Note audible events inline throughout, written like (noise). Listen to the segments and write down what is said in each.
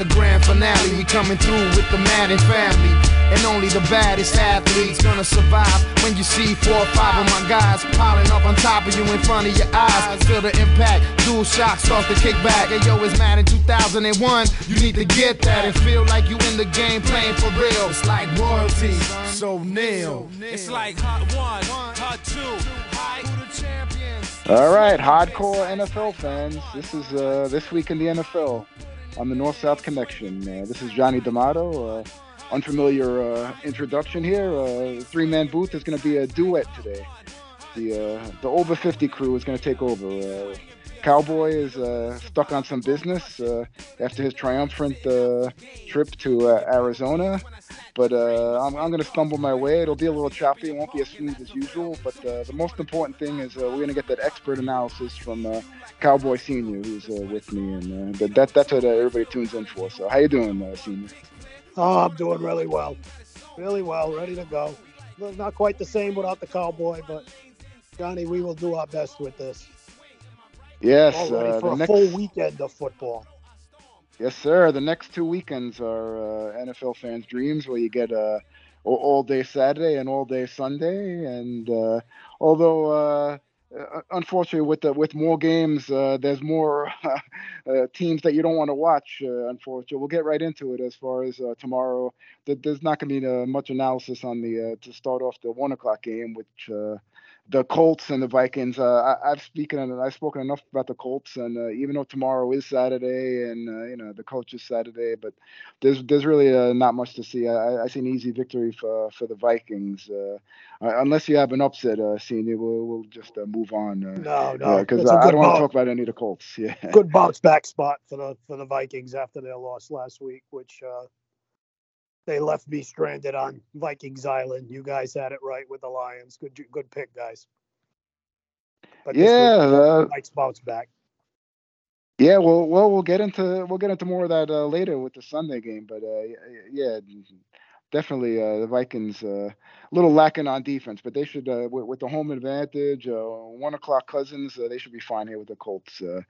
the grand finale. We coming through with the Madden family. And only the baddest athletes gonna survive when you see four or five of my guys piling up on top of you in front of your eyes. Feel the impact, dual shock start to kick back. Hey yo, it's Madden 2001. You need to get that and feel like you in the game playing for real. It's like royalty, so nil. It's like hot one, hot two, high. All right, hardcore NFL fans. This is uh, this week in the NFL on the North South Connection. Uh, this is Johnny D'Amato. Uh, unfamiliar uh, introduction here. Uh, Three man booth is going to be a duet today. The uh, the over 50 crew is going to take over. Cowboy is uh, stuck on some business uh, after his triumphant uh, trip to uh, Arizona. But uh, I'm, I'm going to stumble my way. It'll be a little choppy. It won't be as smooth as usual. But uh, the most important thing is we're going to get that expert analysis from Cowboy Senior, who's with me, and that, that that's what everybody tunes in for. So how you doing, Senior? Oh, I'm doing really well. Really well, ready to go. Not quite the same without the cowboy, but Johnny, we will do our best with this. Yes, uh, for the a next, full weekend of football. yes, sir. The next two weekends are uh, NFL fans' dreams, where you get uh, all, all day Saturday and all day Sunday. And uh, although uh, uh, unfortunately, with the, with more games, uh, there's more (laughs) uh, teams that you don't want to watch. Uh, unfortunately, we'll get right into it. As far as uh, tomorrow, there's not going to be uh, much analysis on the uh, to start off the one o'clock game, which. The Colts and the Vikings. Uh, I, I've spoken. I've spoken enough about the Colts, and uh, even though tomorrow is Saturday, and uh, you know the coach is Saturday, but there's there's really uh, not much to see. I, I see an easy victory for for the Vikings, uh, uh, unless you have an upset, uh, senior. We'll we'll just uh, move on. Uh, No, no, because I, I don't want to talk about any of the Colts. (laughs) Yeah. Good bounce back spot for the for the Vikings after their loss last week, which uh, they left me stranded on Vikings Island. You guys had it right with the Lions. Good good pick, guys. But Yeah, uh, nice bounce back. Yeah, well, well, we'll get into we'll get into more of that uh, later with the Sunday game, but uh, yeah, definitely uh, the Vikings uh, a little lacking on defense, but they should uh, with, with the home advantage, uh, one o'clock Cousins, uh, they should be fine here with the Colts. Uh,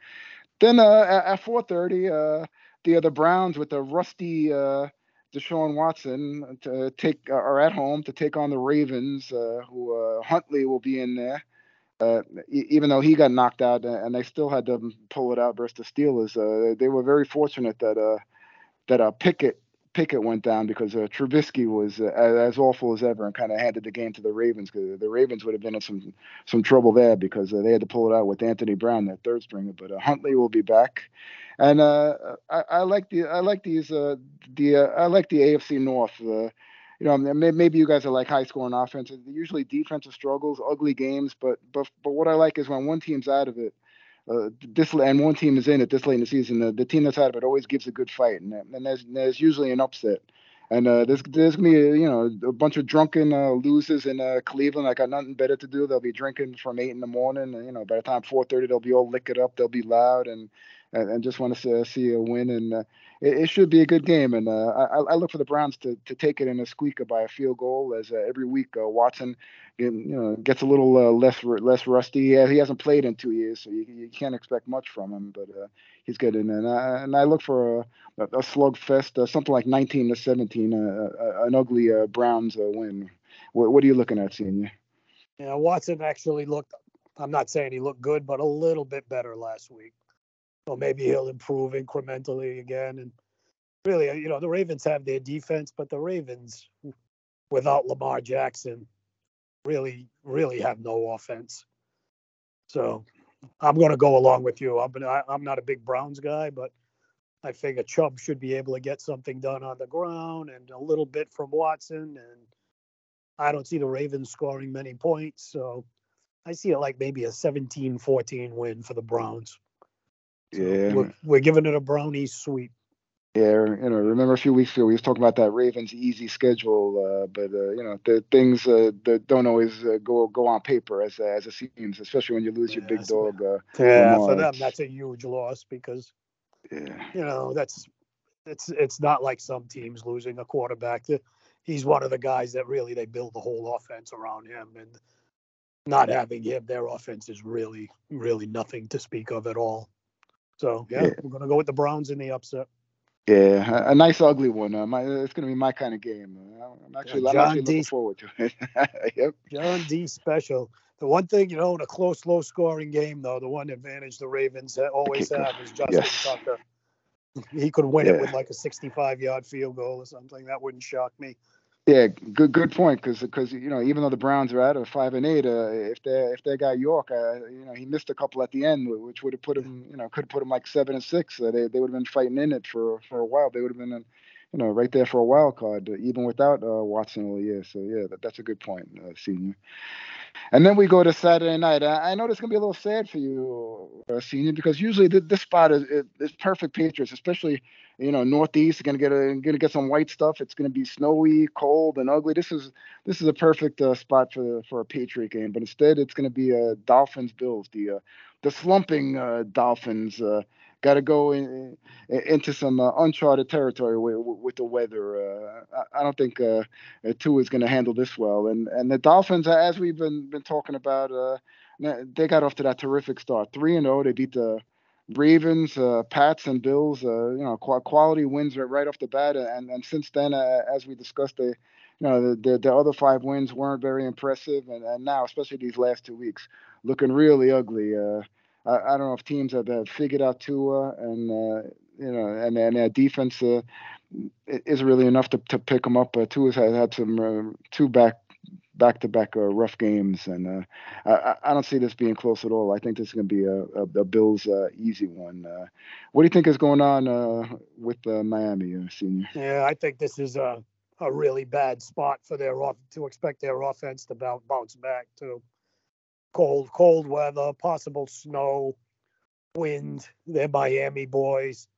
then uh, at, at four thirty, uh, the other Browns with the rusty uh, Deshaun Watson to take uh, are at home to take on the Ravens, uh, who uh, Huntley will be in there. Uh, e- even though he got knocked out uh, and they still had to pull it out versus the Steelers, they were very fortunate that that Pickett Pickett went down because uh, Trubisky was uh, as, awful as ever and kind of handed the game to the Ravens because the Ravens would have been in some some trouble there because uh, they had to pull it out with Anthony Brown, their third stringer. But uh, Huntley will be back, and uh, I, I like the I like these uh, the I like the AFC North. You know, maybe you guys are like high scoring offenses. Usually defensive struggles, ugly games. But but but what I like is when one team's out of it, uh, this and one team is in it this late in the season. The, the team that's out of it always gives a good fight, and and there's there's usually an upset. And uh, there's there's gonna be you know a bunch of drunken uh, losers in uh, Cleveland. I got nothing better to do. They'll be drinking from eight in the morning. And, you know, by the time 4:30, they'll be all liquored up. They'll be loud and and, and just want to see, see a win. And uh, it, it should be a good game. And uh, I, I look for the Browns to, to take it in a squeaker by a field goal. As uh, every week uh, Watson, you know, gets a little uh, less less rusty. He hasn't played in two years, so you, you can't expect much from him. But uh, he's good. And and I, and I look for a, a, slugfest, uh, something like 19 to 17, uh, uh, an ugly Browns win. What, what are you looking at, Senior? Yeah, Watson actually looked. I'm not saying he looked good, but a little bit better last week. So maybe he'll improve incrementally again. And really, uh, you know, the Ravens have their defense, but the Ravens, without Lamar Jackson, really, really have no offense. So I'm going to go along with you. I'm, I'm not a big Browns guy, but I figure Chubb should be able to get something done on the ground and a little bit from Watson. And I don't see the Ravens scoring many points. So I see it like maybe a 17 14 win for the Browns. Yeah. We're, we're giving it a brownie sweep. Yeah, you know, remember a few weeks ago we was talking about that Ravens easy schedule, uh, but uh, you know the things uh, that don't always uh, go go on paper as as it seems, especially when you lose your big dog. Uh, Yeah, Lamar, for them, that's a huge loss because, yeah, you know, that's it's it's not like some teams losing a quarterback. He's one of the guys that really they build the whole offense around him, and not having him, their offense is really really nothing to speak of at all. So yeah, Yeah. we're gonna go with the Browns in the upset. Yeah, a, a nice ugly one. Uh, my, it's going to be my kind of game. Uh, I'm actually, I'm John actually looking forward to it. (laughs) yep. John D. Special. The one thing, you know, in a close, low scoring game, though, the one advantage the Ravens always have is Justin Yes. Tucker. He could win Yeah. it with like a 65 yard field goal or something. That wouldn't shock me. Yeah, good good point. Because because you know even though the Browns are out of five and eight, uh, if they if they got York, uh, you know he missed a couple at the end, which would have put him you know could have put him like seven and six. Uh, they they would have been fighting in it for for a while. They would have been uh, you know right there for a wild card uh, even without uh, Watson all year. So yeah, that, that's a good point, uh, senior. And then we go to Saturday night. I, I know it's gonna be a little sad for you, uh, senior, because usually th- this spot is, is is perfect Patriots, especially you know northeast. Gonna get a gonna get some white stuff. It's gonna be snowy, cold, and ugly. This is this is a perfect uh, spot for for a Patriot game. But instead, it's gonna be uh, Dolphins Bills. The the slumping Dolphins got to go in, in- into some uh, uncharted territory with, with the weather. Uh, I, I don't think uh, uh, is going to handle this well. And and the Dolphins, uh, as we've been been talking about, uh, they got off to that terrific start, three and zero. They beat the Ravens, uh, Pats, and Bills. You know, quality wins right, off the bat. And and since then, as we discussed, they. You know, the, the, the other five wins weren't very impressive, and, and now, especially these last two weeks, looking really ugly. Uh, I, I don't know if teams have, have figured out Tua and uh, you know, and and their defense uh, isn't really enough to, to pick them up. Uh, Tua's had, had some uh, two back back to back rough games, and uh, I, I- don't see this being close at all. I think this is going to be a, a, a Bills uh, easy one. What do you think is going on with Miami, senior? Yeah, I think this is a, a really bad spot for their off to expect their offense to bounce bounce back to cold cold weather, possible snow, wind. They're Miami boys,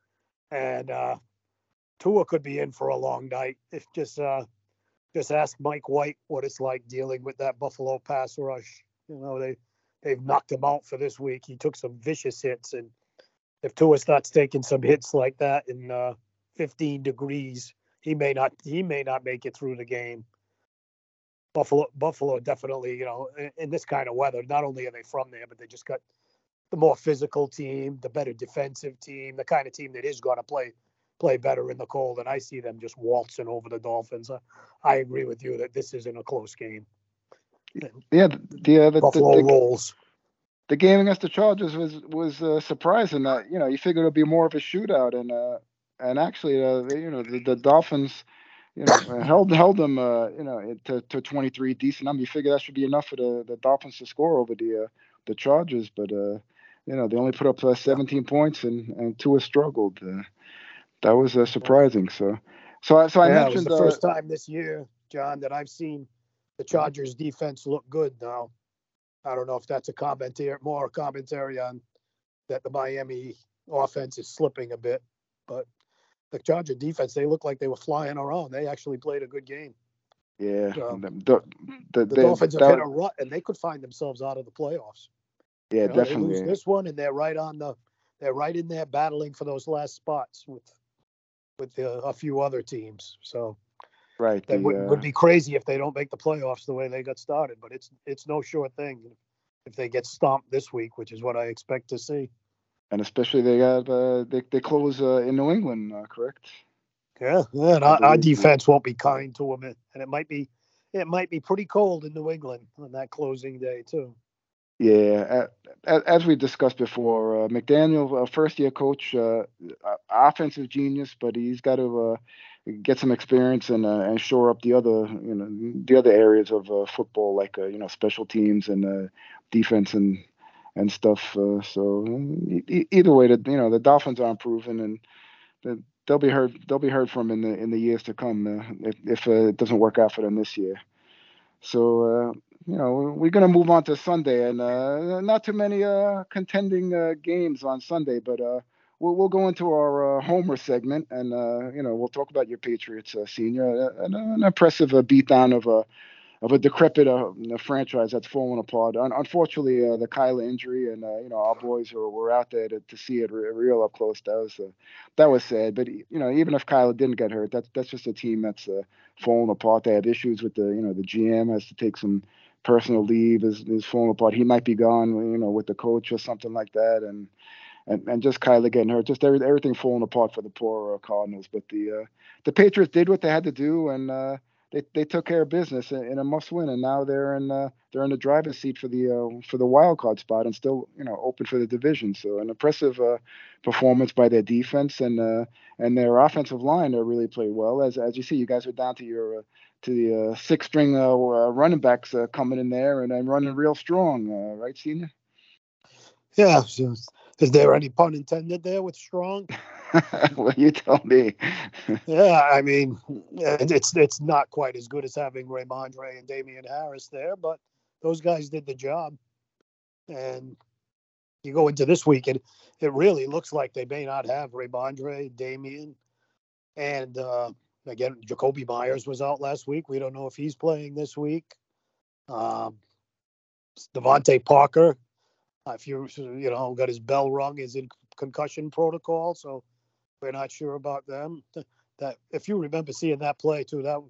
and uh, Tua could be in for a long night. If just uh, just ask Mike White what it's like dealing with that Buffalo pass rush. You know they they've knocked him out for this week. He took some vicious hits, and if Tua starts taking some hits like that in uh, 15 degrees, he may not he may not make it through the game. Buffalo Buffalo definitely, you know, in, in this kind of weather, not only are they from there, but they just got the more physical team, the better defensive team, the kind of team that is going to play play better in the cold. And I see them just waltzing over the Dolphins. Uh, I agree with you that this isn't a close game. Yeah, the the, uh, the, the, Buffalo the, rolls. the game against the Chargers was was uh, surprising. That you know you figured it'd be more of a shootout, and uh, and actually, uh, you know, the, the Dolphins, you know, uh, held held them, uh, you know, to, to 23 decent number. You figure that should be enough for the, the Dolphins to score over the uh, the Chargers, but uh, you know, they only put up uh, 17 points, and and Tua struggled. Uh, that was uh, surprising. So, so I so I yeah, it was mentioned the uh, first time this year, John, that I've seen the Chargers defense look good now. I don't know if that's a commentary, more commentary on that the Miami offense is slipping a bit, but the Charger defense, they look like they were flying around. They actually played a good game. yeah, So, the, the, the, The the- Dolphins have hit a rut, and they could find themselves out of the playoffs. yeah, You know, They definitely. lose this one, and they're right on the, they're right in there battling for those last spots with, with uh, a few other teams. So Right. that the, would, uh, would be crazy if they don't make the playoffs the way they got started. But it's it's no sure thing if they get stomped this week, which is what I expect to see. And especially they got uh, they they close uh, in New England, uh, correct? Yeah, yeah. And our, our defense won't be kind to them, and it might be it might be pretty cold in New England on that closing day too. Yeah, as we discussed before, uh, McDaniel, first year coach, uh, uh, offensive genius, but he's got to uh, get some experience and uh, and shore up the other you know the other areas of uh, football like uh, you know special teams and uh, defense and and stuff. Uh, so either way, the you know the Dolphins are improving and the, they'll be heard they'll be heard from in the in the years to come uh, if if uh, it doesn't work out for them this year. So uh, you know we're gonna move on to Sunday and uh, not too many uh, contending games on Sunday, but uh, we'll we'll go into our Homer segment and you know we'll talk about your Patriots, senior, an, an impressive beatdown of a of a decrepit uh, franchise that's fallen apart. Un- unfortunately, uh, the Kyler injury and uh, you know our boys were, were out there to, to see it re- real up close. That was uh, that was sad. But you know, even if Kyler didn't get hurt, that's that's just a team that's uh, fallen apart. They have issues with the you know the GM has to take some personal leave is is falling apart. He might be gone, you know, with the coach or something like that. And and, and just Kyler getting hurt, just every, everything falling apart for the poor uh, Cardinals. But the the Patriots did what they had to do, and uh, they they took care of business in, a must win, and now they're in uh, they're in the driving seat for the uh, for the wild card spot, and still you know open for the division. So an impressive uh, performance by their defense and uh, and their offensive line. They really played well. As as you see, you guys are down to your uh, to the uh, six string running backs uh, coming in there and, and running real strong, uh, right, senior? Yeah. is there any pun intended there with strong? (laughs) (laughs) well, you tell me. Yeah, I mean, it's it's not quite as good as having Rhamondre and Damien Harris there, but those guys did the job. And you go into this week, and it really looks like they may not have Rhamondre, Damien, and uh, again, Jakobi Meyers was out last week. We don't know if he's playing this week. Um, DeVante Parker, if you you know got his bell rung, is in concussion protocol, so we're not sure about them. That if you remember seeing that play too, that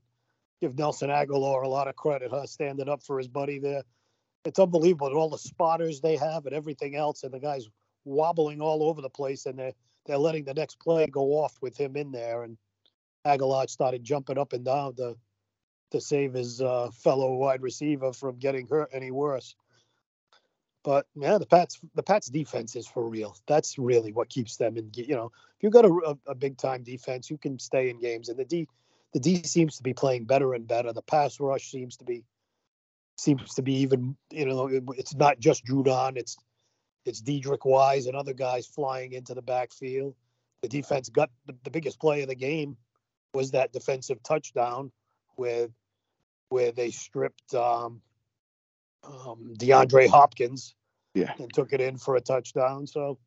give Nelson Agholor a lot of credit, huh? Standing up for his buddy there. It's unbelievable all the spotters they have and everything else, and the guys wobbling all over the place, and they're they're letting the next play go off with him in there, and Aguilar started jumping up and down to to save his uh, fellow wide receiver from getting hurt any worse. But yeah, the Pats the Pats defense is for real. That's really what keeps them in. You know, if you've got a, a, big time defense, you can stay in games. And the D the D seems to be playing better and better. The pass rush seems to be seems to be even. You know, it- it's not just Judon. It's it's Deatrich Wise and other guys flying into the backfield. The defense got the, the biggest play of the game was that defensive touchdown with where they stripped um, um, DeAndre Hopkins Yeah. and took it in for a touchdown. So,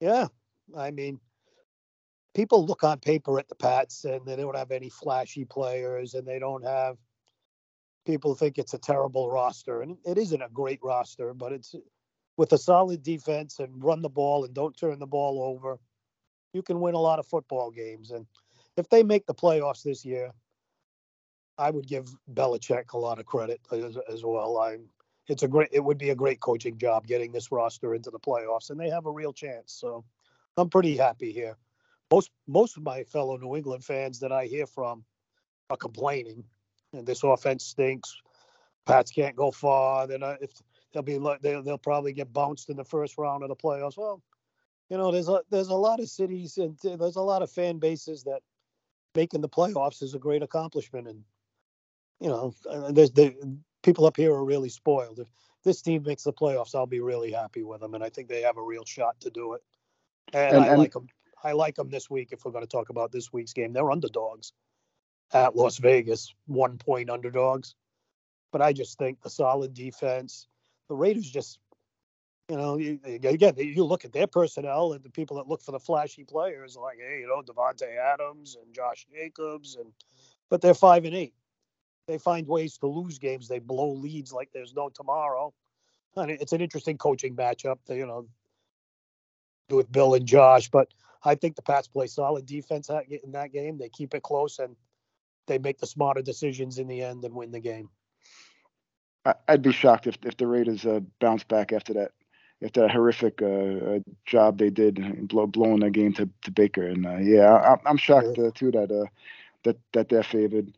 yeah, I mean, people look on paper at the Pats and they don't have any flashy players and they don't have. People think it's a terrible roster, and it isn't a great roster, but it's with a solid defense and run the ball and don't turn the ball over. You can win a lot of football games, and if they make the playoffs this year, I would give Belichick a lot of credit as, as well. I, it's a great, it would be a great coaching job getting this roster into the playoffs, and they have a real chance. So, I'm pretty happy here. Most most of my fellow New England fans that I hear from are complaining, and this offense stinks. Pats can't go far. Not. If they'll be, they'll they'll probably get bounced in the first round of the playoffs. Well, you know, there's a there's a lot of cities and there's a lot of fan bases that making the playoffs is a great accomplishment, and you know, uh, there's the people up here are really spoiled. If this team makes the playoffs, I'll be really happy with them, and I think they have a real shot to do it. And, And- I and- like them. I like them this week. If we're going to talk about this week's game, they're underdogs at Las Vegas, one point underdogs. But I just think the solid defense, the Raiders just, you know, you, again, you look at their personnel and the people that look for the flashy players, like, hey, you know, Davante Adams and Josh Jacobs, and but they're five and eight. They find ways to lose games. They blow leads like there's no tomorrow. And it's an interesting coaching matchup, to, you know, with Bill and Josh. But I think the Pats play solid defense in that game. They keep it close and they make the smarter decisions in the end and win the game. I'd be shocked if if the Raiders uh, bounce back after that after that horrific uh, uh, job they did blow, blowing their game to, to Baker. And uh, yeah, I, I'm shocked uh, too that uh, that that they're favored.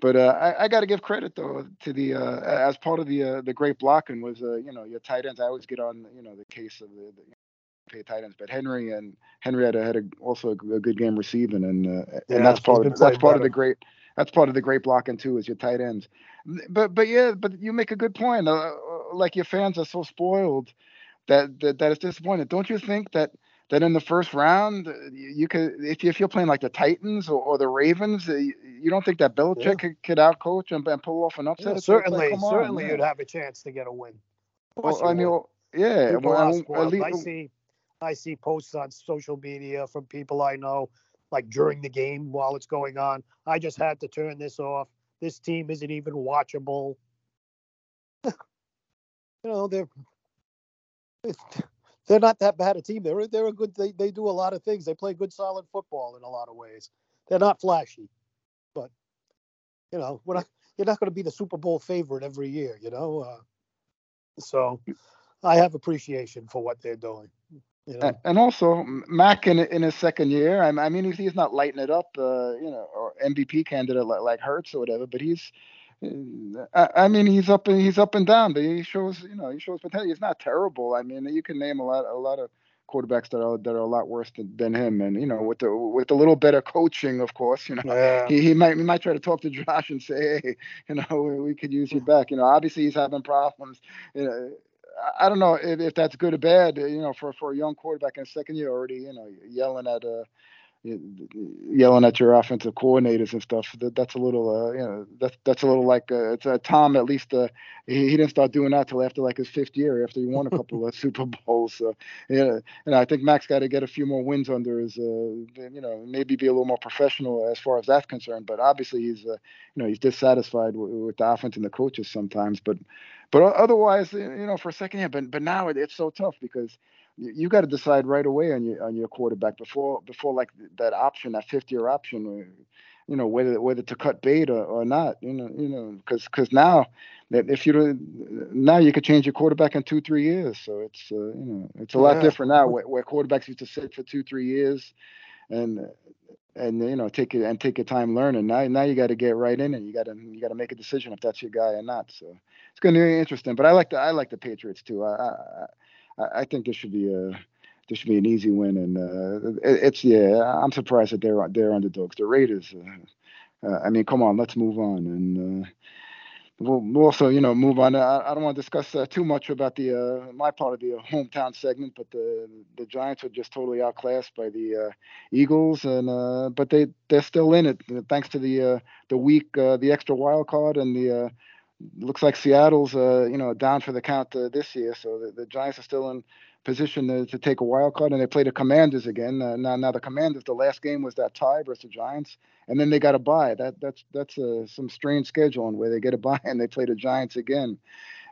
But uh, I, I got to give credit though to the uh, as part of the uh, the great blocking was uh, you know your tight ends. I always get on you know the case of the, the pay tight ends, but Henry and Henry had, a, had a, also a, a good game receiving, and uh, Yeah, and that's part of that's part of the great that's part of the great blocking too is your tight ends. But but yeah, but you make a good point. Uh, like your fans are so spoiled that, that that it's disappointing. Don't you think that that in the first round uh, you, could if you if you're playing like the Titans or, or the Ravens, uh, you, don't think that Belichick Yeah. could, could outcoach and, and pull off an upset? Yeah, it's like, certainly, on, certainly, you'd have a chance to get a win. Well, I mean, well, yeah. well, least- I see, I see posts on social media from people I know, like during the game while it's going on. I just had to turn this off. This team isn't even watchable. (laughs) you know, they're (laughs) they're not that bad a team. They're they're a good. They they do a lot of things. They play good, solid football in a lot of ways. They're not flashy, but you know, we're not. You're not going to be the Super Bowl favorite every year. You know, uh, so I have appreciation for what they're doing. You know? And also, Mac in in his second year, I mean, he's, not lighting it up, uh, you know, or MVP candidate like, like Hurts or whatever, but he's, I, I mean, he's up and he's up and down, but he shows, you know, he shows potential. He's not terrible. I mean, you can name a lot, a lot of quarterbacks that are that are a lot worse than, than him. And you know, with the with a little better coaching, of course, you know, Yeah. he, he might he might try to talk to Josh and say, hey, you know, we, we could use you (laughs) back. You know, obviously he's having problems. You know, I- don't know if, if that's good or bad. You know, for for a young quarterback in his second year already, you know, yelling at uh yelling at your offensive coordinators and stuff. That, that's a little, uh, you know, that's that's a little like uh, it's uh, Tom. At least uh, he, he didn't start doing that till after like his fifth year, after he won a couple of (laughs) Super Bowls. So yeah, and I think Max got to get a few more wins under his, uh, you know, maybe be a little more professional as far as that's concerned. But obviously he's, uh, you know, he's dissatisfied with, with the offense and the coaches sometimes. But but otherwise, you know, for a second, yeah. But but now it, it's so tough because you, you got to decide right away on your on your quarterback before before like that option, that fifth year option, uh, you know, whether whether to cut bait or, or not, you know, you know, because because now that if you don't now you could change your quarterback in two three years, so it's uh, you know it's a lot Yeah. different now where, where quarterbacks used to sit for two three years, and and you know take it and take your time learning. Now now you got to get right in and you got to you got to make a decision if that's your guy or not. So it's going to be interesting. But I like the I like the Patriots too. I I, I- I think this should be a this should be an easy win, and uh, it, it's yeah. I'm surprised that they're they're underdogs. The Raiders. Uh, uh, I mean, come on, let's move on, and uh, we'll, we'll also you know move on. I, I don't want to discuss uh, too much about the uh, my part of the hometown segment, but the the Giants were just totally outclassed by the Eagles, and but they they're still in it thanks to the the week the extra wild card and the. Uh, looks like Seattle's uh, you know down for the count uh, this year, so the, the Giants are still in position to, to take a wild card, and they play the Commanders again. Uh, now, now the Commanders, the last game was that tie versus the Giants, and then they got a bye. That that's that's uh, some strange scheduling where they get a bye (laughs) and they play the Giants again.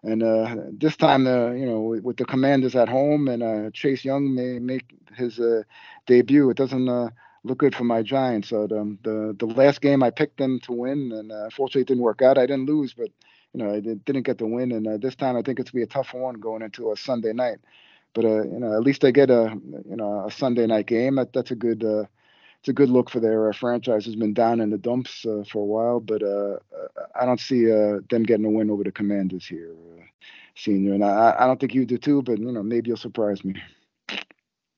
And uh, this time, the you know with, with the Commanders at home and uh, Chase Young may make his uh, debut. It doesn't. Uh, Look good for my Giants. So the, the the last game I picked them to win, and uh, unfortunately it didn't work out. I didn't lose, but you know I did, didn't get the win. And uh, this time I think it's gonna be a tough one going into a Sunday night but uh, you know, at least they get a you know a Sunday night game. That, that's a good uh, it's a good look for their uh, franchise. Has been down in the dumps uh, for a while, but uh, I don't see them getting a win over the Commanders here, senior. And I, I don't think you do too, but you know maybe you'll surprise me.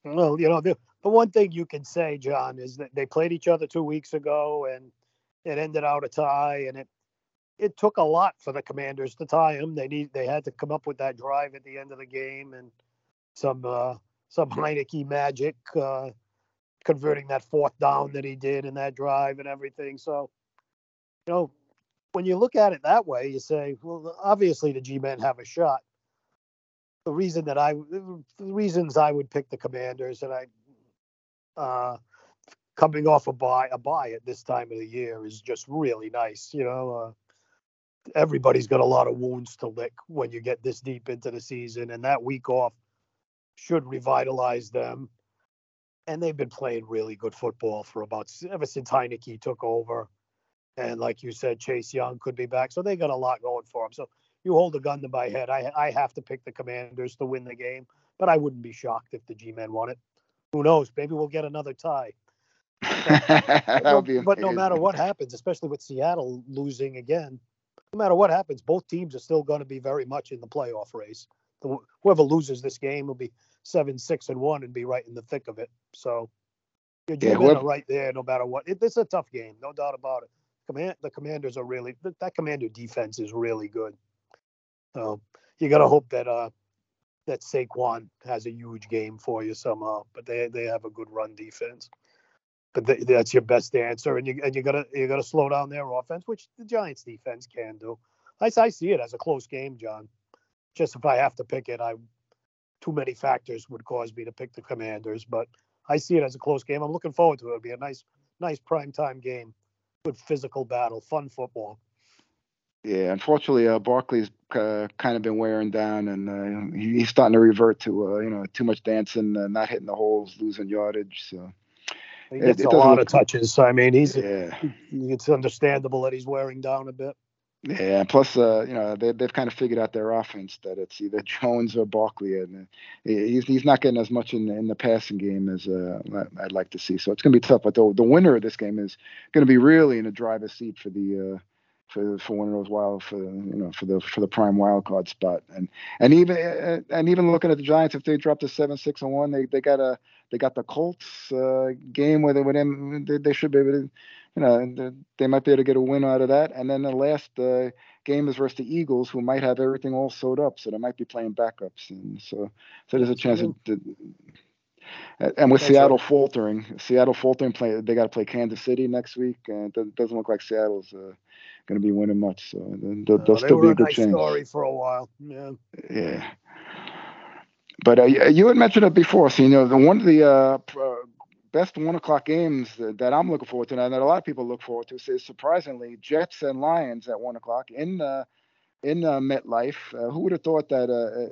Well, you know, the, the one thing you can say, John, is that they played each other two weeks ago and it ended out a tie and it it took a lot for the commanders to tie him. They need they had to come up with that drive at the end of the game and some uh some Heinicke magic uh converting that fourth down that he did in that drive and everything. So, you know, when you look at it that way, you say, well, obviously the G-men have a shot. The reason that I, the reasons I would pick the Commanders, and I, uh, coming off a buy, a buy at this time of the year is just really nice. You know, uh, everybody's got a lot of wounds to lick when you get this deep into the season, and that week off should revitalize them. And they've been playing really good football for about ever since Heinicke took over. And like you said, Chase Young could be back. So they got a lot going for them. So you hold a gun to my head. I I have to pick the Commanders to win the game, but I wouldn't be shocked if the G-men won it. Who knows? Maybe we'll get another tie. (laughs) No- would be but no matter what happens, especially with Seattle losing again, no matter what happens, both teams are still going to be very much in the playoff race. The, whoever loses this game will be seven, six, and one, and be right in the thick of it. So your Yeah, are right there, no matter what. It, it's a tough game, no doubt about it. Command the Commanders are really that, that Commander defense is really good. So you got to hope that uh that Saquon has a huge game for you somehow. But they they have a good run defense. But th- that's your best answer, and you and you gotta you gotta slow down their offense, which the Giants defense can do. I, I see it as a close game, John. Just if I have to pick it, I too many factors would cause me to pick the Commanders, but I see it as a close game. I'm looking forward to it. It'll be a nice nice prime time game, good physical battle, fun football. Yeah, unfortunately, uh, Barkley's uh, kind of been wearing down, and uh, he's starting to revert to uh, you know too much dancing, uh, not hitting the holes, losing yardage. So He gets it a doesn't lot of touches. So I mean, he's yeah, it's understandable that he's wearing down a bit. Yeah, plus, uh, you know, they, they've kind of figured out their offense that it's either (laughs) Jones or Barkley, and uh, he's he's not getting as much in in the passing game as uh, I'd like to see. So it's going to be tough. But the the winner of this game is going to be really in a driver's seat for the uh, for for one of those wild for you know for the for the prime wild card spot. And and even uh, and even looking at the Giants, if they drop to seven six and one, they they got a they got the Colts uh, game where they with them they, they should be able to you know, they might be able to get a win out of that. And then the last uh, game is versus the Eagles, who might have everything all sewed up, so they might be playing backups, and so so there's a chance. That, and with That's Seattle right. faltering, Seattle faltering, play they got to play Kansas City next week, and it doesn't look like Seattle's uh, going to be winning much. So they'll, they'll uh, still be a good nice chance. story for a while. Yeah. Yeah. But uh, you had mentioned it before, so you know the one of the uh, best one o'clock games that I'm looking forward to, and that a lot of people look forward to, is surprisingly Jets and Lions at one o'clock in uh, in uh, MetLife. Uh, who would have thought that uh, uh,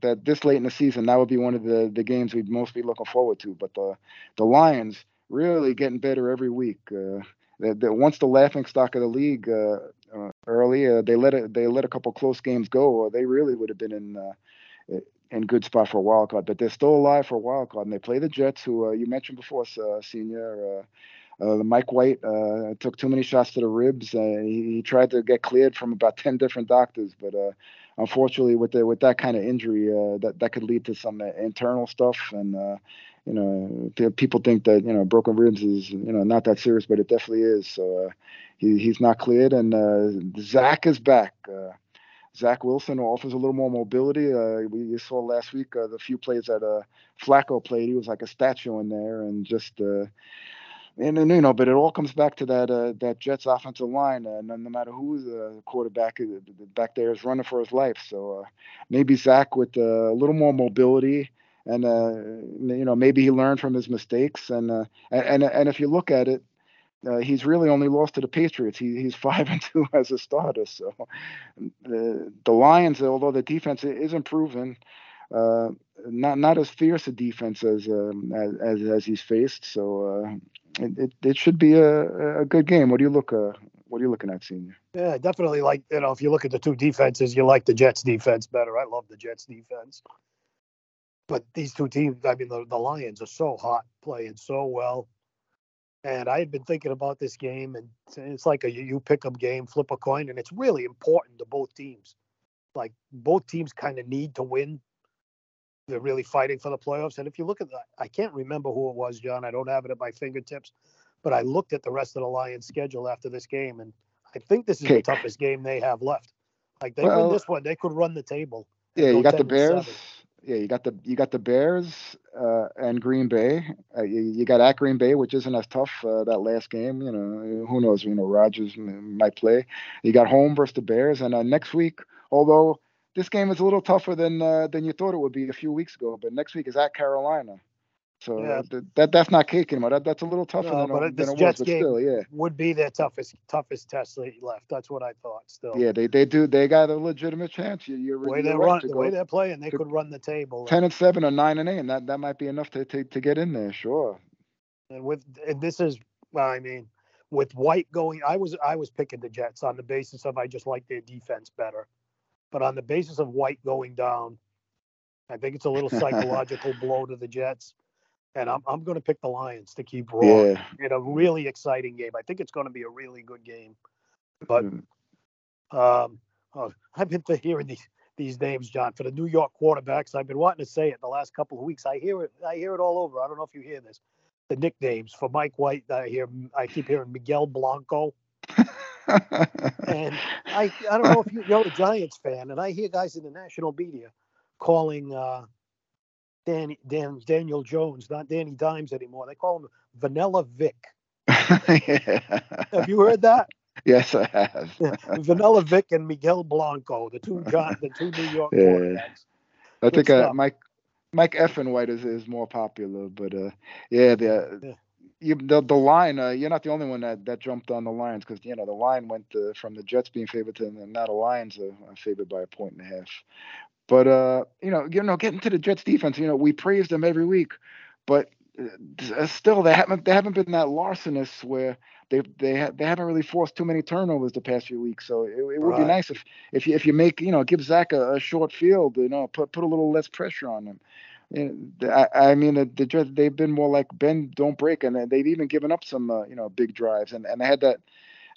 that this late in the season that would be one of the the games we'd most be looking forward to? But the the Lions really getting better every week. Uh, once the laughing stock of the league uh, uh, early, uh, they let it, they let a couple close games go, or they really would have been in in good spot for a wild card, but they're still alive for a wild card. And they play the Jets, who uh, you mentioned before, uh, senior. Uh, uh, Mike White uh, took too many shots to the ribs. Uh, he, he, tried to get cleared from about (laughs) ten different doctors, but uh, unfortunately, with the, with that kind of injury, uh, that that could lead to some internal stuff. And uh, you know, people think that you know broken ribs is you know not that serious, but it definitely is. So he, he's not cleared, and Zach is back. Zach Wilson offers a little more mobility. Uh, we saw last week uh, the few plays that uh, Flacco played. He was like a statue in there, and just uh, and, and you know, but it all comes back to that uh, that Jets offensive line. Uh, no, no matter who the quarterback back there is running for his life. So maybe Zach with a little more mobility. And you know, maybe he learned from his mistakes, and and and if you look at it, uh, he's really only lost to the Patriots. He, he's (laughs) five and two as a starter. So the the Lions, although the defense is improving, uh, not not as fierce a defense as um, as, as, he's faced. So uh, it, it, should be a, a good game. What do you look uh, what are you looking at, senior? Yeah, definitely. Like you know, if you look at the two defenses, you like the Jets defense better. I love the Jets defense. But these two teams, I mean, the, the Lions are so hot, playing so well and I had been thinking about this game, and it's like a you pick up game, flip a coin, and it's really important to both teams. Like both teams kind of need to win. They're really fighting for the playoffs. And if you look at that, I can't remember who it was, John. I don't have it at my fingertips, but I looked at the rest of the Lions' schedule after this game, and I think this is okay. the toughest game they have left. Like they well, win this one, they could run the table. Yeah, you got the Bears yeah, you got the you got the Bears uh, and Green Bay. Uh, you, you, got at Green Bay, which isn't as tough uh, that last game. You know, who knows? You know, Rodgers might play. You got home versus the Bears, and uh, next week, although this game is a little tougher than uh, than you thought it would be a few weeks ago, but next week is at Carolina. So yeah. th- that that's not kicking anymore. That, that's a little tougher than, but this than it Jets was, but game still, yeah. Would be their toughest toughest test left. That's what I thought. Still. Yeah, they, they do. They got a legitimate chance. You, you're, the way they right run, the way they're playing, they could run the table. Ten and seven or nine and eight, and that, that might be enough to, to to get in there. Sure. And with and this is, well, I mean, with White going, I was I was picking the Jets on the basis of I just like their defense better, but on the basis of White going down, I think it's a little psychological (laughs) blow to the Jets and I'm I'm going to pick the Lions to keep rolling yeah. in a really exciting game. I think it's going to be a really good game. But mm-hmm. um, oh, (laughs) I've been hearing these these names, John, for the New York quarterbacks. I've been wanting to say it the last couple of weeks. I hear it. I hear it all over. I don't know if you hear this. The nicknames for Mike White. I hear. I keep hearing Miguel Blanco. And I I don't know if you, you're a Giants fan, and I hear guys in the national media calling uh, Danny, Dan, Daniel Jones, not Danny Dimes anymore. They call him Vanilla Vic. yeah. (laughs) Have you heard that? Yes, I have. Vanilla Vic and Miguel Blanco, the two John, (laughs) the two New York yeah. quarterbacks. I think uh, Mike Mike White is, is more popular, but uh, yeah, the yeah. You, the the line. Uh, you're not the only one that, that jumped on the Lions because you know the line went uh, from the Jets being favored to now the Lions are favored by a point and a half. But uh, you know, you know, getting to the Jets defense, you know, we praise them every week, but uh, still they haven't they haven't been that larcenous where they they ha- they haven't really forced too many turnovers the past few weeks. So it, it would Right. be nice if if you if you make you know give Zach a, a short field, you know, put put a little less pressure on him. I, I mean, the, they've been more like bend don't break, and they've even given up some uh, you know big drives, and and they had that.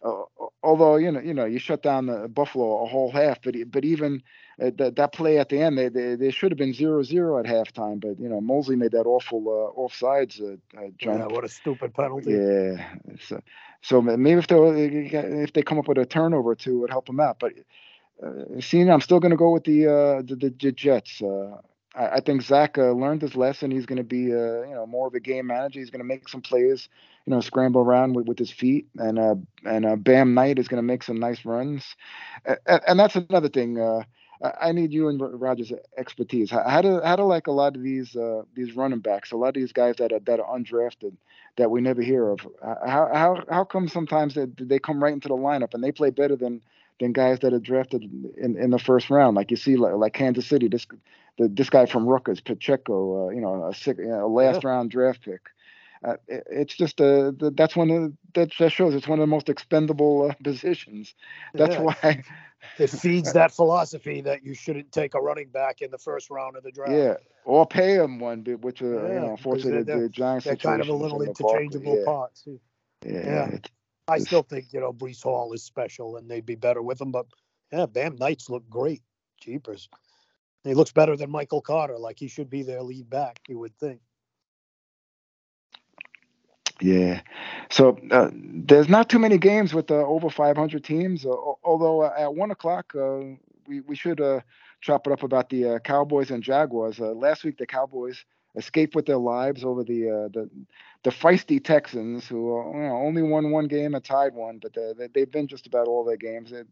Uh, although you know you know you shut down the Buffalo a whole half, but but even uh, that that play at the end they they, they should have been zero zero at halftime, but you know Mosley made that awful uh, offsides uh, uh, jump. Yeah, what a stupid penalty. Yeah. So, so maybe if they if they come up with a turnover or two, it would help them out. But uh, seeing, I'm still going to go with the uh, the, the, the Jets. Uh, I, I think Zach uh, learned his lesson. He's going to be uh, you know more of a game manager. He's going to make some plays, you know, scramble around with, with his feet, and uh, and uh, Bam Knight is going to make some nice runs. And, and that's another thing. Uh, I need you and Rogers' expertise. How, how do how do like a lot of these uh, these running backs, a lot of these guys that are that are undrafted, that we never hear of. How how how come sometimes they, they come right into the lineup and they play better than than guys that are drafted in, in the first round? Like you see, like, like Kansas City, this the, this guy from Rutgers, Pacheco, uh, you know, a, sick, you know, a last round draft pick. Uh, it, it's just uh, the, that's one of the, that, that shows it's one of the most expendable uh, (laughs) positions. That's Yeah. why, It feeds that philosophy that you shouldn't take a running back in the first round of the draft. yeah, or pay him one, which uh, you know, because unfortunately, they're- the, the Giants They're kind of a little with interchangeable yeah, parts. Yeah, Yeah. it's- I Just- still think, you know, Breece Hall is special and they'd be better with him, but yeah, Bam Knights look great. Jeepers. He looks better than Michael Carter, like he should be their lead back, you would think. Yeah. So uh, there's not too many games with uh, over 500 teams. Uh, although uh, at one o'clock, uh, we we should uh, chop it up about the Cowboys and Jaguars. Last week, the Cowboys escaped with their lives over the uh, the the feisty Texans, who uh, you know, only won one game and tied one, but they, they, they've been just about all their games. They,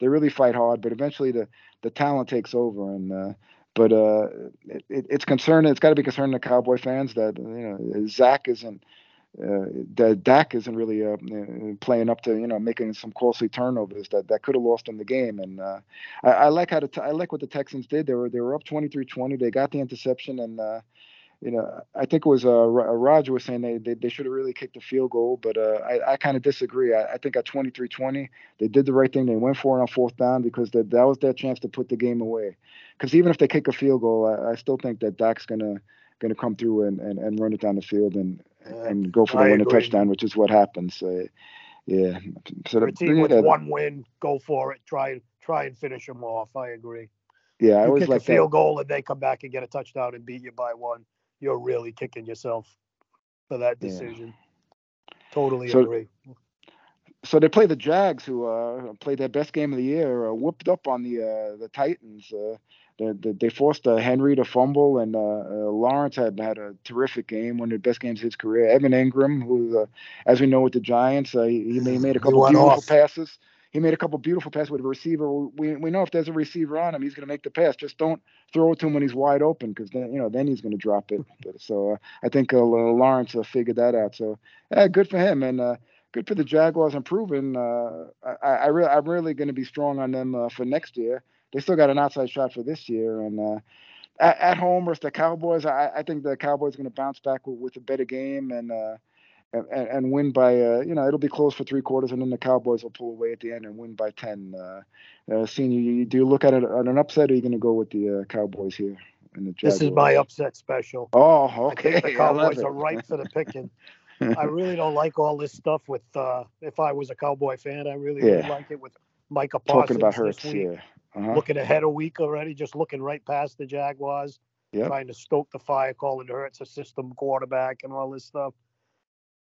they really fight hard, but eventually the the talent takes over and. Uh, but uh, it, it, it's concerning. It's got to be concerning to Cowboy fans that you know Zach isn't uh, that Dak isn't really uh, playing up to you know making some costly turnovers that that could have lost them the game. And uh, I, I like how the I like what the Texans did. They were they were up 23-20. They got the interception, and uh, you know I think it was uh, Ro- Roger was saying they they, they should have really kicked the field goal, but uh, I I kind of disagree. I, I think at 23-20 they did the right thing. They went for it on fourth down because that that was their chance to put the game away. Because even if they kick a field goal, I, I still think that Dak's gonna gonna come through and, and, and run it down the field and and go for the winning touchdown, which is what happens. So, yeah. So the, team with yeah, one win, go for it. Try try and finish them off. I agree. yeah, I you always kick like a field that. goal and they come back and get a touchdown and beat you by one. You're really kicking yourself for that Yeah. decision. Totally So- agree. So they play the Jags, who uh, played their best game of the year, uh, whooped up on the uh, the Titans. Uh, they, they, they forced uh, Henry to fumble, and uh, uh, Lawrence had had a terrific game, one of the best games of his career. Evan Engram, who, uh, as we know with the Giants, uh, he, he made a couple beautiful off. passes. He made a couple beautiful passes with a receiver. We we know if there's a receiver on him, he's going to make the pass. Just don't throw it to him when he's wide open, because then you know then he's going to drop it. (laughs) But, so uh, I think uh, Lawrence uh, figured that out. So yeah, good for him, and uh, good for the Jaguars improving. Uh, I, I really, I'm really going to be strong on them uh, for next year. They still got an outside shot for this year, and uh, at, at home versus the Cowboys, I, I think the Cowboys are going to bounce back with, with a better game and. And, and win by uh, you know it'll be close for three quarters and then the Cowboys will pull away at the end and win by ten. Uh, uh, senior, you, do you look at it on an upset or are you going to go with the uh, Cowboys here? And the This is my upset special. Oh, I okay. think the (laughs) I Cowboys are ripe for the picking. (laughs) I really don't like all this stuff with. Uh, if I was a Cowboy fan, I really would Yeah. like it with Micah Parsons Talking about this Hurts, week. yeah. Uh-huh. Looking ahead a week already, just looking right past the Jaguars, Yep. trying to stoke the fire, calling Hurts a system quarterback and all this stuff.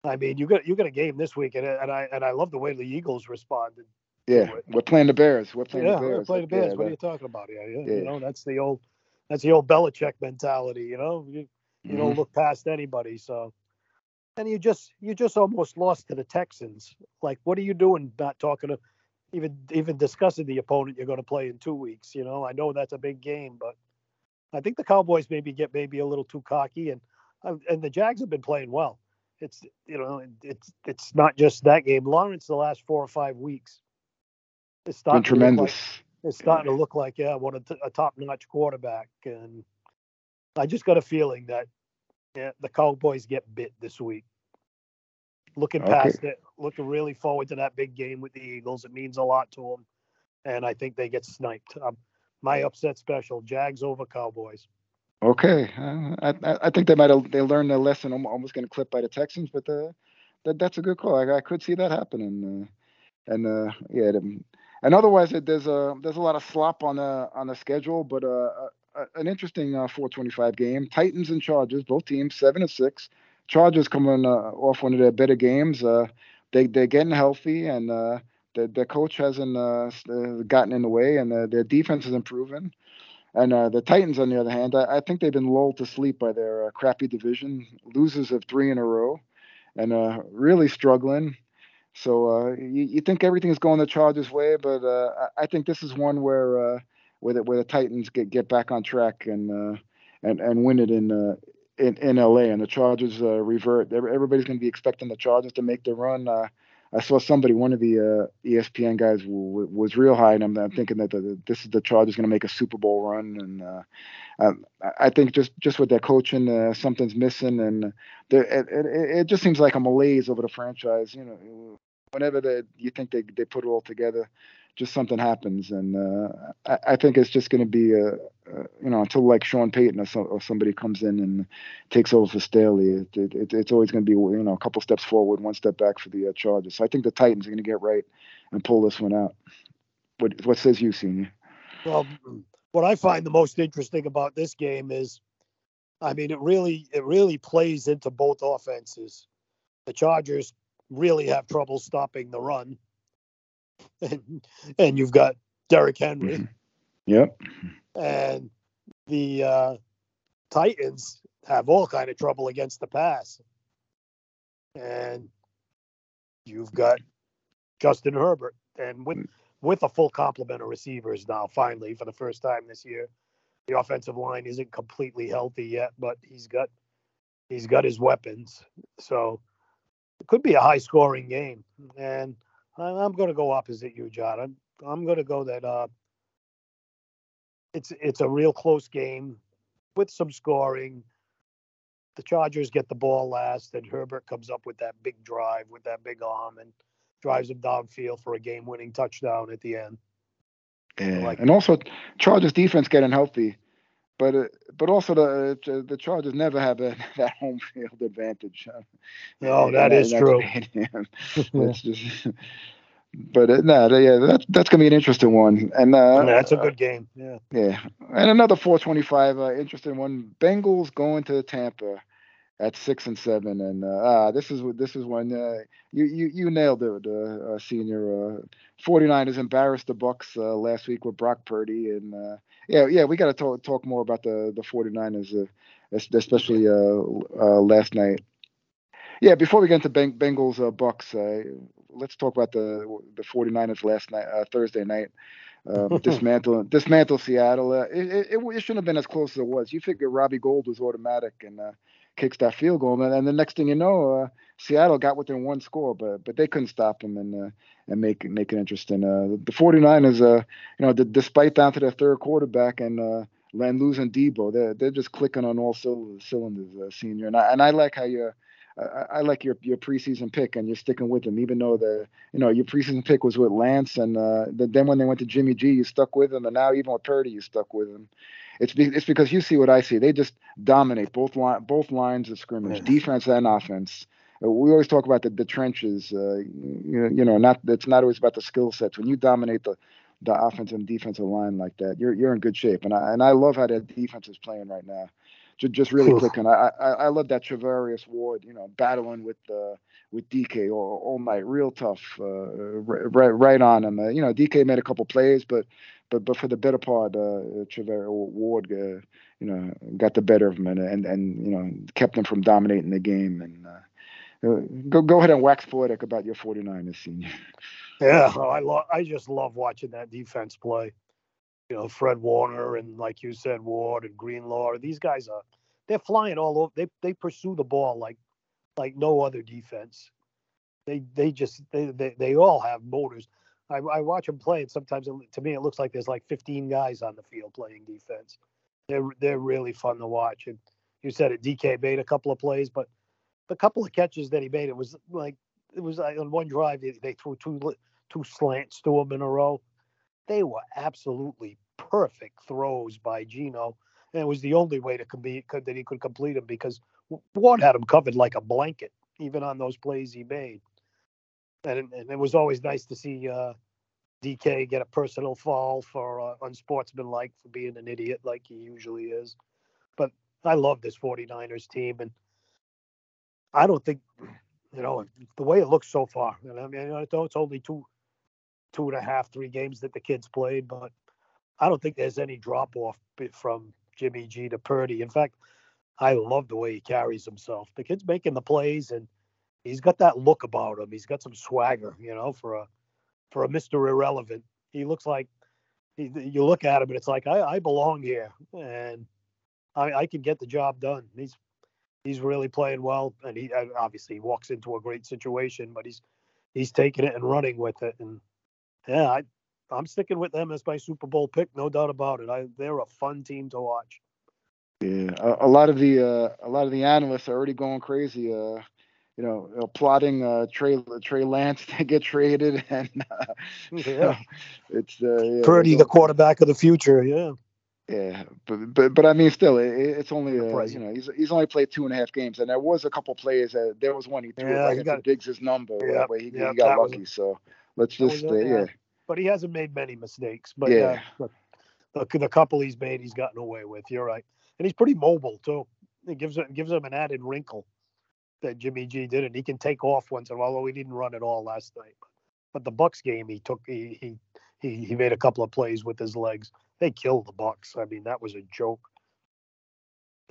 I mean, you got you got a game this week, and, and I and I love the way the Eagles responded. Yeah, we're playing the Bears. We're playing yeah, the Bears. we're Bears. play the Bears. yeah, what are you talking about? Yeah, yeah. You know, that's the old that's the old Belichick mentality. You know, you, you mhm. don't look past anybody. So, and you just you just almost lost to the Texans. Like, what are you doing? Not talking to even even discussing the opponent you're going to play in two weeks. You know, I know that's a big game, but I think the Cowboys maybe get maybe a little too cocky, and and the Jags have been playing well. It's you know it's it's not just that game. Lawrence the last four or five weeks. It's been starting to like- tremendous. it's starting to look like yeah, what a, t- a top-notch quarterback, and I just got a feeling that Yeah, the Cowboys get bit this week. Looking Okay. past it, looking really forward to that big game with the Eagles. It means a lot to them, and I think they get sniped. Um, my upset special: Jags over Cowboys. Okay, uh, I I- think they might have they learned their lesson. almo- Almost getting clipped by the Texans, but uh, that that's a good call. I, I could see that happening. Uh, and uh, yeah, the, and otherwise it, there's a there's a lot of slop on the on the schedule, but uh, uh, an interesting uh, 425 game. Titans and Chargers, both teams seven and six. Chargers coming uh, off one of their better games. They they're getting healthy, and their their coach hasn't gotten in the way, and their defense is improving. And uh, the Titans, on the other hand, I, I think they've been lulled to sleep by their uh, crappy division, losers of three in a row, and uh, really struggling. So uh, you, you think everything is going the Chargers' way, but uh, I, I think this is one where uh, where the, where the Titans get, get back on track and and and win it in in in LA, and the Chargers uh, revert. Everybody's going to be expecting the Chargers to make the run. Uh, I saw somebody, one of the uh, ESPN guys, w- w- was real high, and I'm, I'm thinking that the, this is the Chargers going to make a Super Bowl run, and uh, I- I think just just with their coaching, uh, something's missing, and there, it, it, it just seems like a malaise over the franchise. You know, whenever they, you think they they put it all together, just something happens, and uh, I, I think it's just going to be uh, uh, you know until like Sean Payton or, so, or somebody comes in and takes over for Staley, it, it, it, it's always going to be you know a couple steps forward, one step back for the uh, Chargers. So I think the Titans are going to get right and pull this one out. What what says you, Senior? Well, what I find the most interesting about this game is, I mean, it really it really plays into both offenses. The Chargers really have trouble stopping the run, (laughs) and and you've got Derrick Henry, Mhm. Yep. and the uh, Titans have all kind of trouble against the pass, and you've got Justin Herbert, and with with a full complement of receivers now, finally for the first time this year. The offensive line isn't completely healthy yet, but he's got he's got his weapons, so it could be a high scoring game. And I'm going to go opposite you, John. I'm I'm going to go that uh, it's it's a real close game with some scoring. The Chargers get the ball last, and Herbert comes up with that big drive with that big arm and drives him downfield for a game-winning touchdown at the end. Yeah, like and also Chargers defense getting healthy, but uh, but also the uh, the Chargers never have a, (laughs) that home field advantage. (laughs) No, that is true. (laughs) It's just, but uh, no, yeah, that's that's gonna be an interesting one, and uh, That's a good game. Yeah. yeah, and another 425 uh, interesting one. Bengals going to Tampa at six and seven, and uh, ah, this is this is one uh, you you you nailed it, uh, uh, senior. Uh, 49ers embarrassed the Bucks uh, last week with Brock Purdy, and uh, yeah, yeah, we got to talk talk more about the the 49ers, uh, especially uh, uh, last night. Yeah, before we get into Beng- Bengals uh, Bucks, uh, let's talk about the the 49ers last night, uh, Thursday night. Um, (laughs) dismantle dismantle Seattle. Uh, it, it, it it shouldn't have been as close as it was. You figure Robbie Gould was automatic and uh, kicks that field goal, and, and the next thing you know, uh, Seattle got within one score, but but they couldn't stop him and uh, and make make it interesting. Uh, the 49ers, uh, you know, despite down to their third quarterback and uh, and Deebo, they're they're just clicking on all cyl- cylinders, uh, senior. And I and I like how you. I, I like your your preseason pick, and you're sticking with him, even though the you know your preseason pick was with Lance, and uh, the, then when they went to Jimmy G, you stuck with him, and now even with Purdy, you stuck with him. It's be, it's because you see what I see. They just dominate both line both lines of scrimmage, Yeah. defense and offense. Uh, we always talk about the, the trenches. Uh, you, you know, not it's not always about the skill sets. When you dominate the the offensive and defensive line like that, you're you're in good shape. And I and I love how that defense is playing right now. Just, just really Whew. clicking. I, I I love that Charvarius Ward, you know, battling with uh, with DK all, all night, real tough, uh, right right on him. Uh, you know, DK made a couple plays, but but but for the better part, uh, Charvarius Ward, uh, you know, got the better of him and and and you know kept them from dominating the game. And uh, uh, go go ahead and wax poetic about your 49ers senior. Yeah, oh, I love. I just love watching that defense play. You know, Fred Warner and like you said, Ward and Greenlaw. These guys are they're flying all over. They they pursue the ball like like no other defense. They they just they they, they all have motors. I, I watch them play, and sometimes it, to me it looks like there's like 15 guys on the field playing defense. They're they're really fun to watch, and you said it. DK made a couple of plays, but the couple of catches that he made, it was like it was like on one drive they, they threw two two slants to him in a row. They were absolutely perfect throws by Geno, and it was the only way to compete that he could complete them because Ward had him covered like a blanket, even on those plays he made. And, and it was always nice to see uh, DK get a personal fall for uh, unsportsmanlike for being an idiot like he usually is. But I love this 49ers team, and I don't think, you know, the way it looks so far. I mean, I know it's only two, two and a half, three games that the kids played, but I don't think there's any drop off from Jimmy G to Purdy. In fact, I love the way he carries himself. The kid's making the plays, and he's got that look about him. He's got some swagger, you know, for a for a Mister Irrelevant. He looks like he, you look at him, and it's like I, I belong here, and I, I can get the job done. He's he's really playing well, and he obviously he walks into a great situation, but he's he's taking it and running with it, and yeah, I I'm sticking with them as my Super Bowl pick, no doubt about it. I they're a fun team to watch. Yeah, a, a lot of the uh, a lot of the analysts are already going crazy. Uh, you know, uh, plotting uh, Trey Trey Lance (laughs) to get traded, (laughs) and uh, yeah. it's uh, yeah, Purdy, the quarterback of the future. Yeah. Yeah, but but but I mean, still, it, it's only uh, you know he's he's only played two and a half games, and there was a couple plays. Uh, there was one he threw yeah, right into Diggs' number, yeah, where he, yeah, he got lucky. so let's just uh, yeah. But he hasn't made many mistakes. But yeah, uh, the, the couple he's made, he's gotten away with. You're right, and he's pretty mobile too. It gives it gives him an added wrinkle that Jimmy G did, and he can take off once in a while. Although he didn't run at all last night, but, but the Bucks game, he took he he he he made a couple of plays with his legs they killed the Bucks. I mean, that was a joke.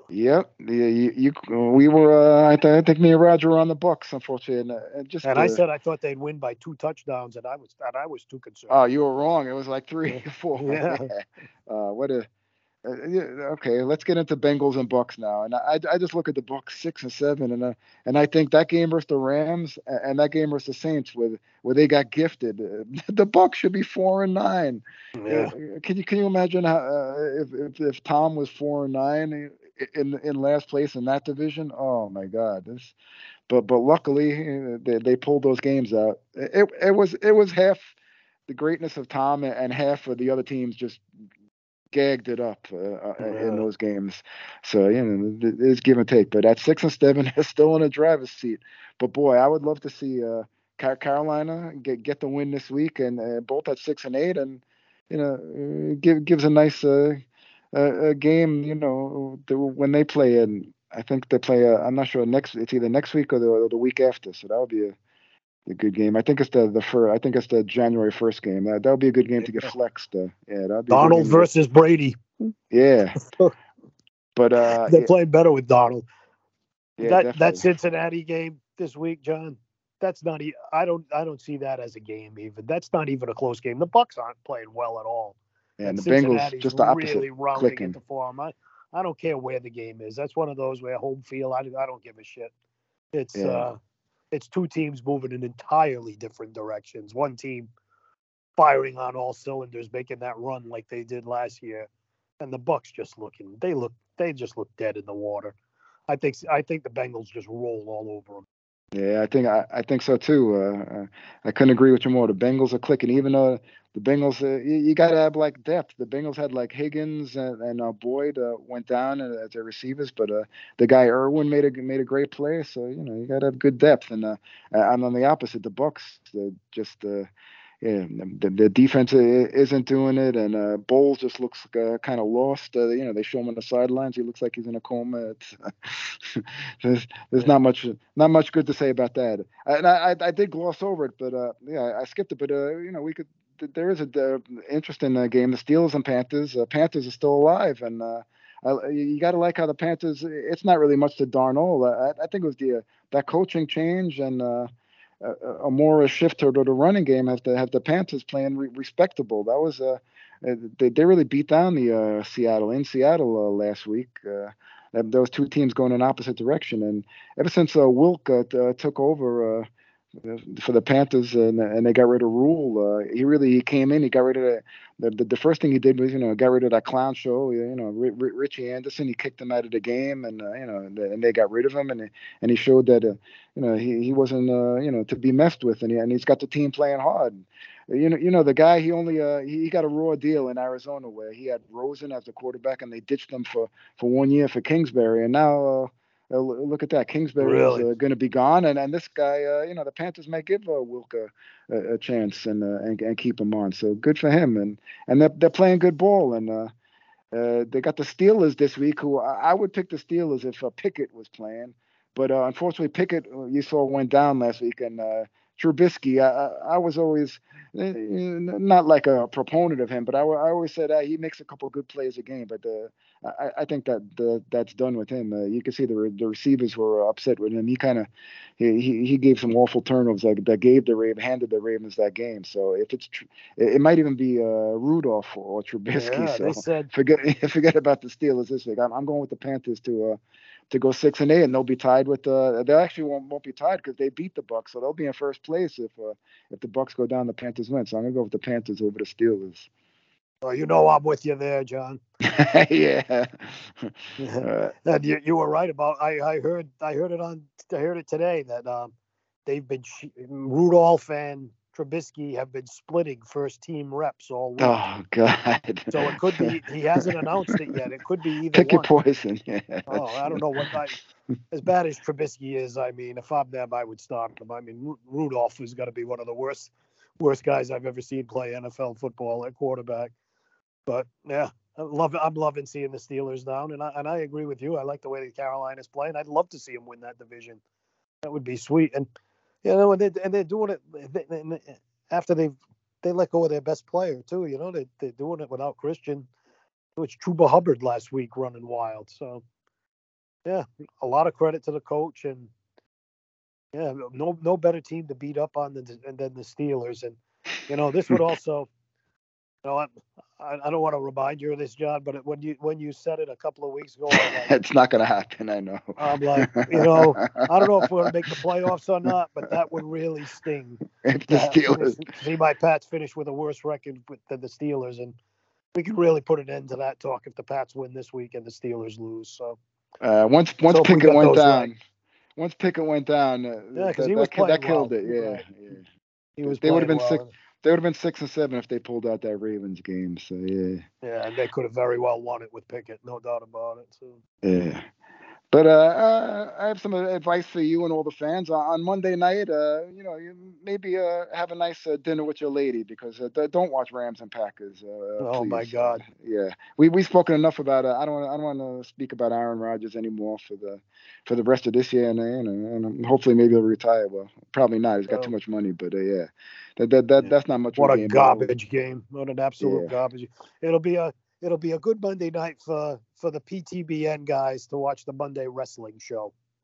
Yep, yeah, you, you, we were. Uh, I, th- I, think me and Roger were on the Bucks, unfortunately, and, uh, just. And uh, I said I thought they'd win by two touchdowns, and I was and I was too concerned. Oh, you were wrong. It was like three, (laughs) four. (laughs) Yeah. uh, what a okay, let's get into Bengals and Bucks now. And I, I just look at the Bucks six and seven, and uh, and I think that game versus the Rams and that game versus the Saints, where where they got gifted, uh, (laughs) the Bucks should be four and nine. Yeah. Uh, can you can you imagine how uh, if, if if Tom was four and nine in in last place in that division? Oh my God, this. But but luckily they they pulled those games out. It it was it was half the greatness of Tom and half of the other teams just gagged it up uh, uh yeah. in those games. So you know, it's give and take. But at six and seven, (laughs) they're still in a driver's seat. But boy, I would love to see uh, Carolina get get the win this week, and uh, both at six and eight, and you know, uh, give, gives a nice uh, a game. You know, when they play, and I think they play. I'm not sure next. It's either next week or the, or the week after. So that would be a a good game. I think it's the the first. I think it's the January first game. That that would be a good game to get flexed. Uh, yeah, that Donald versus Brady. Yeah, (laughs) but uh, they played better with Donald. Yeah, that definitely. that Cincinnati game this week, John. That's not. I don't. I don't see that as a game. Even that's not even a close game. The Bucks aren't playing well at all. Yeah, and, and the Bengals just the opposite. Really rounding into form. I, I don't care where the game is. That's one of those where home field. I, I don't give a shit. It's yeah. uh it's two teams moving in entirely different directions. One team firing on all cylinders, making that run like they did last year, and the Bucks just looking they look they just look dead in the water. I think I think the Bengals just roll all over them. Yeah, I think I, I think so too. Uh, I couldn't agree with you more. The Bengals are clicking, even though the Bengals, uh, you, you got to have like depth. The Bengals had like Higgins and, and uh, Boyd uh, went down as their receivers, but uh, the guy Irwin made a made a great play. So you know you got to have good depth. And uh, and on the opposite, the Bucks just uh, yeah, the, the defense isn't doing it, and uh, Bowles just looks uh, kind of lost. Uh, you know, they show him on the sidelines; he looks like he's in a coma. (laughs) there's, there's not much, not much good to say about that. And I, I, I did gloss over it, but uh, yeah, I skipped it. But uh, you know, we could. There is a interesting uh, game: the Steelers and Panthers. Panthers are still alive, and you got to like how the Panthers. It's not really much to Darnold. I, I think it was the that coaching change and a, a more a shift toward the running game have to have the Panthers playing re- respectable. That was uh, they, they really beat down the uh, Seattle in Seattle uh, last week. Uh, those two teams going in opposite direction, and ever since uh, Wilk uh, t- took over for the Panthers, and, and they got rid of Rhule. Uh, he really he came in, he got rid of the, the, the first thing he did was you know got rid of that clown show. You know, R- Richie Anderson, he kicked him out of the game, and uh, you know, and they got rid of him, and and he showed that uh, you know he he wasn't uh, you know to be messed with, and he, and he's got the team playing hard. You know, you know the guy. He only uh, he got a raw deal in Arizona where he had Rosen as the quarterback, and they ditched him for for one year for Kingsbury, and now uh, look at that. Kingsbury really? is uh, going to be gone, and, and this guy, uh, you know, the Panthers may give uh, Wilk a, a, chance and, uh, and and keep him on. So good for him, and and they're they're playing good ball, and uh, uh, they got the Steelers this week. Who I, I would pick the Steelers if uh, Pickett was playing, but uh, unfortunately Pickett you saw went down last week, and uh, Trubisky, I, I was always eh, not like a proponent of him, but I, I always said uh, he makes a couple good plays a game. But uh, I, I think that the, that's done with him. Uh, you can see the the receivers were upset with him. He kind of he, he gave some awful turnovers like that gave the Raven handed the Ravens that game. So if it's tr- it might even be uh, Rudolph or Trubisky. Yeah, so they said (laughs) forget (laughs) forget about the Steelers this week. I'm, I'm going with the Panthers to uh, to go six and eight, and they'll be tied with the. They actually won't, won't be tied because they beat the Bucks, so they'll be in first place if uh, if the Bucks go down, the Panthers win. So I'm gonna go with the Panthers over the Steelers. Oh, you know I'm with you there, John. (laughs) yeah. (laughs) uh, and you, you were right about. I, I heard I heard it on I heard it today that um, they've been Rudolph and Trubisky have been splitting first team reps all week. Oh God! So it could be (laughs) he hasn't announced it yet. It could be either Pick one. your poison. Yeah. Oh, I don't know what I, as bad as Trubisky is. I mean, if I'm them, I would stop him. I mean, Rudolph is going to be one of the worst worst guys I've ever seen play NFL football at quarterback. But yeah, I love I'm loving seeing the Steelers down, and I and I agree with you. I like the way the Carolina's playing. I'd love to see them win that division. That would be sweet. And you know, and, they, and they're doing it uh, after they've they let go of their best player too. You know, they they're doing it without Christian. It was Chuba Hubbard last week running wild. So yeah, a lot of credit to the coach and yeah, no no better team to beat up on than than the Steelers. And you know, this would (laughs) also know, I, I don't want to remind you of this, John, but when you when you said it a couple of weeks ago, like, (laughs) it's not going to happen. I know. I'm like, you know, I don't know if we're going to make the playoffs or not, but that would really sting. (laughs) If the Steelers (laughs) see my Pats finish with a worse record than the Steelers, and we can really put an end to that talk if the Pats win this week and the Steelers lose. So uh, once once so Pickett went down, right. once Pickett went down, uh, yeah, because he was that, playing that killed well. it. Yeah, yeah. He was. They would have been well. six. They would have been six and seven if they pulled out that Ravens game. So yeah. Yeah, and they could have very well won it with Pickett, no doubt about it. So. Yeah. But uh, uh, I have some advice for you and all the fans on Monday night. Uh, you know, you maybe uh, have a nice uh, dinner with your lady because uh, don't watch Rams and Packers. Uh, oh please. my God! yeah, we we've spoken enough about. I don't want I don't want to speak about Aaron Rodgers anymore for the for the rest of this year, and know, and hopefully maybe he'll retire. Well, probably not. He's got oh. too much money, but yeah, that that, that yeah. that's not much. What a garbage game! What an absolute yeah. garbage! It'll be a it'll be a good Monday night for for the PTBN guys to watch the Monday wrestling show. (laughs)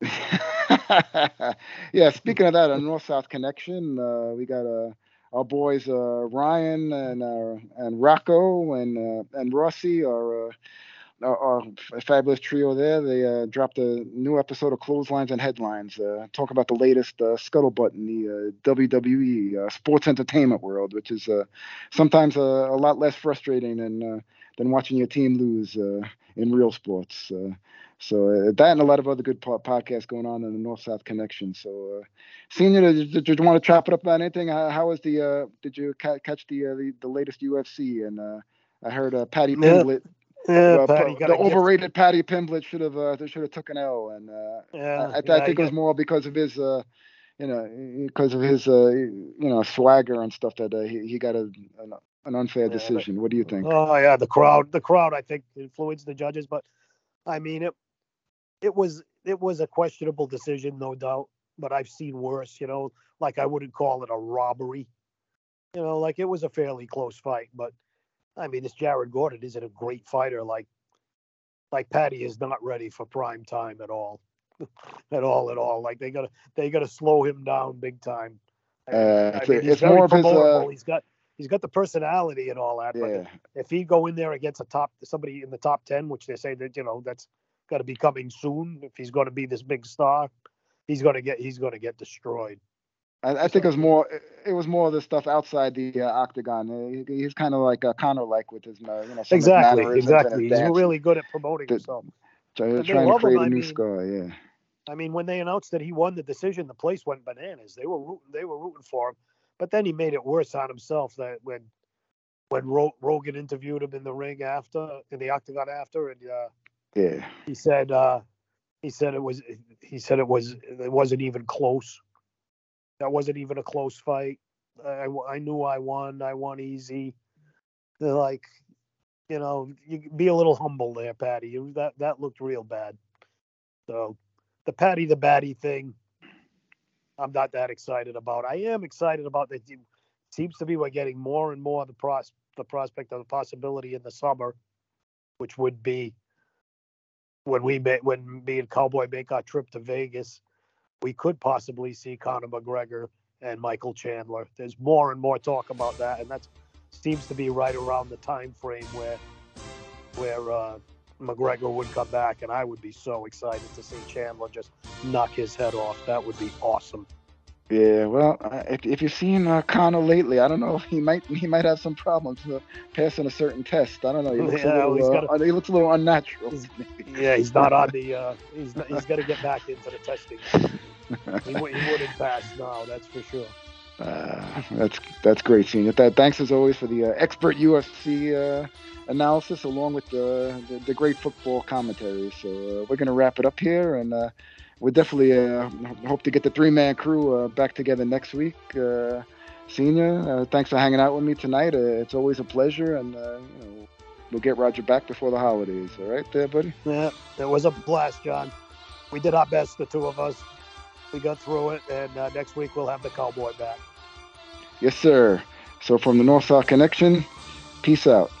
yeah, speaking of that, a North South connection, uh, we got uh, our boys uh, Ryan and uh, and Rocco and uh, and Rossi are. Uh, our, fabulous trio there. They uh, dropped a new episode of Clotheslines and Headlines. Uh, talk about the latest uh, scuttlebutt in the WWE sports entertainment world, which is sometimes a, lot less frustrating than than watching your team lose uh, in real sports. Uh, so uh, that and a lot of other good po- podcasts going on in the North South connection. So, uh, Senior, did, did, you want to chop it up about anything? How, how was the? Uh, did you ca- catch the, uh, the, the latest UFC? And uh, I heard uh, Paddy Pimblett. Yeah, Paddy the overrated gift. Paddy Pimblett should have uh, should have took an L, and uh, yeah, I, I, yeah, I think it was more because of his uh, you know because of his uh, you know swagger and stuff that uh, he, he got a, an, an unfair decision. what do you think? Oh yeah, the crowd, the crowd, I think influenced the judges, but I mean it, it was it was a questionable decision, no doubt. But I've seen worse. You know, like I wouldn't call it a robbery. You know, like it was a fairly close fight, but I mean, this Jared Gordon isn't a great fighter. Like, like Paddy is not ready for prime time at all, (laughs) at all, at all. Like they gotta they gotta slow him down big time. I uh, I mean, it's, more of his. Uh, he's got he's got the personality and all that. Yeah. But if, he go in there against a top somebody in the top ten, which they say that you know that's got to be coming soon, if he's going to be this big star, he's going to get he's going to get destroyed. I, I think it was more. It was more of the stuff outside the uh, octagon. Uh, he, he's kind of like uh, Conor like with his, uh, you know, exactly, exactly. He's really good at promoting The- himself. Try- they trying to love him, create a I new mean- score. Yeah. I mean, when they announced that he won the decision, the place went bananas. They were rooting, they were rooting for him, but then he made it worse on himself. That when when Ro- Rogan interviewed him in the ring after, in the octagon after, and uh, Yeah. he said uh, he said it was he said it was it wasn't even close. That wasn't even a close fight. I, I knew I won. I won easy. They're like, you know, you be a little humble there, Paddy. You, that that looked real bad. So the Paddy the Baddy thing, I'm not that excited about. I am excited about that. Seems to be we're getting more and more the pros the prospect of the possibility in the summer, which would be when we make when me and Cowboy make our trip to Vegas, we could possibly see Conor McGregor and Michael Chandler. There's more and more talk about that, and that seems to be right around the time frame where where uh, McGregor would come back, and I would be so excited to see Chandler just knock his head off. That would be awesome. Yeah, well, uh, if, if you've seen uh, Conor lately, I don't know. He might he might have some problems uh, passing a certain test. I don't know. He looks Yeah, a little. Uh, he looks a little unnatural. He's- Yeah, he's not on the. Uh, he's not, he's got to get back into the testing. (laughs) He, he wouldn't pass now, that's for sure. Uh, that's that's great, senior. That thanks as always for the uh, expert UFC uh, analysis, along with the, the the great football commentary. So uh, we're gonna wrap it up here, and uh, we definitely hope to get the three man crew back together next week. Senior, thanks for hanging out with me tonight. It's always a pleasure, and you know, we'll get Roger back before the holidays. All right, there, buddy. Yeah, it was a blast, John. We did our best, the two of us. We got through it, and uh, next week we'll have the cowboy back. Yes, sir. So from the North South Connection, peace out.